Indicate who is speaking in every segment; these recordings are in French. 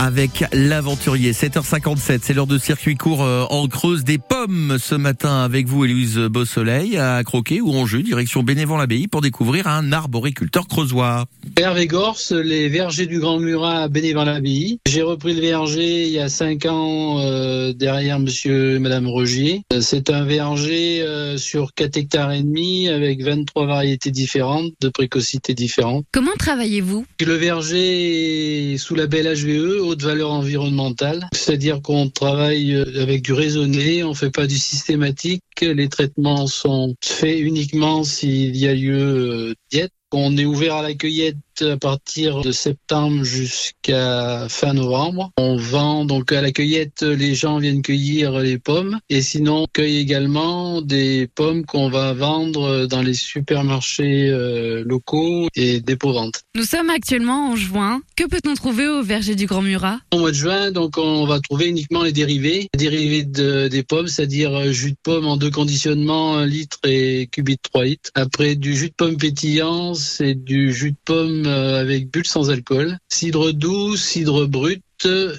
Speaker 1: avec l'aventurier. 7h57, c'est l'heure de circuit court euh, en creuse des pommes ce matin avec vous, Héloïse Beausoleil, à Croquet ou en jeu, direction Bénévent-l'Abbaye pour découvrir un arboriculteur creusois.
Speaker 2: Hervé Gorse, les vergers du Grand Murat à Bénévent-l'Abbaye. J'ai repris le verger il y a cinq ans euh, derrière monsieur et madame Rogier. C'est un verger euh, sur 4 hectares et demi avec 23 variétés différentes, de précocité différentes.
Speaker 3: Comment travaillez-vous?
Speaker 2: Le verger est sous label HVE, haute valeur environnementale. C'est-à-dire qu'on travaille euh, avec du raisonné, on fait pas du systématique. Les traitements sont faits uniquement s'il y a lieu euh, diète. On est ouvert à la cueillette à partir de septembre jusqu'à fin novembre. On vend donc à la cueillette, les gens viennent cueillir les pommes et sinon on cueille également des pommes qu'on va vendre dans les supermarchés euh, locaux et dépôt-vente.
Speaker 3: Nous sommes actuellement en juin. Que peut-on trouver au verger du Grand Murat?
Speaker 2: Au mois de juin, donc on va trouver uniquement les dérivés, les dérivés de, des pommes, c'est-à-dire jus de pomme en deux conditionnements, 1 litre et cubit 3 litres. Après du jus de pomme pétillant, c'est du jus de pomme euh, avec bulle sans alcool, cidre doux, cidre brut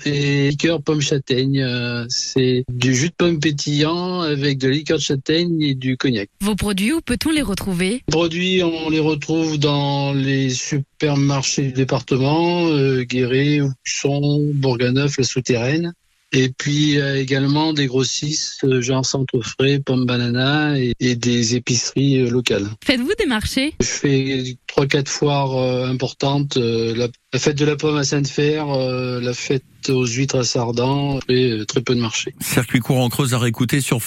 Speaker 2: et liqueur pomme châtaigne. Euh, C'est du jus de pomme pétillant avec de la liqueur de châtaigne et du cognac.
Speaker 3: Vos produits, où peut-on les retrouver?
Speaker 2: Les produits, on les retrouve dans les supermarchés du département, euh, Guéret, Auxon, Bourganeuf, La Souterraine. Et puis euh, également des grossistes, euh, genre Centre Frais, Pomme Banana et, et des épiceries euh, locales.
Speaker 3: Faites-vous des marchés?
Speaker 2: Je fais trois quatre foires euh, importantes, euh, la, la fête de la pomme à Sainte-Fer, euh, la fête aux huîtres à Sardan, et euh, très peu de marchés.
Speaker 1: Circuit court en creuse à réécouter sur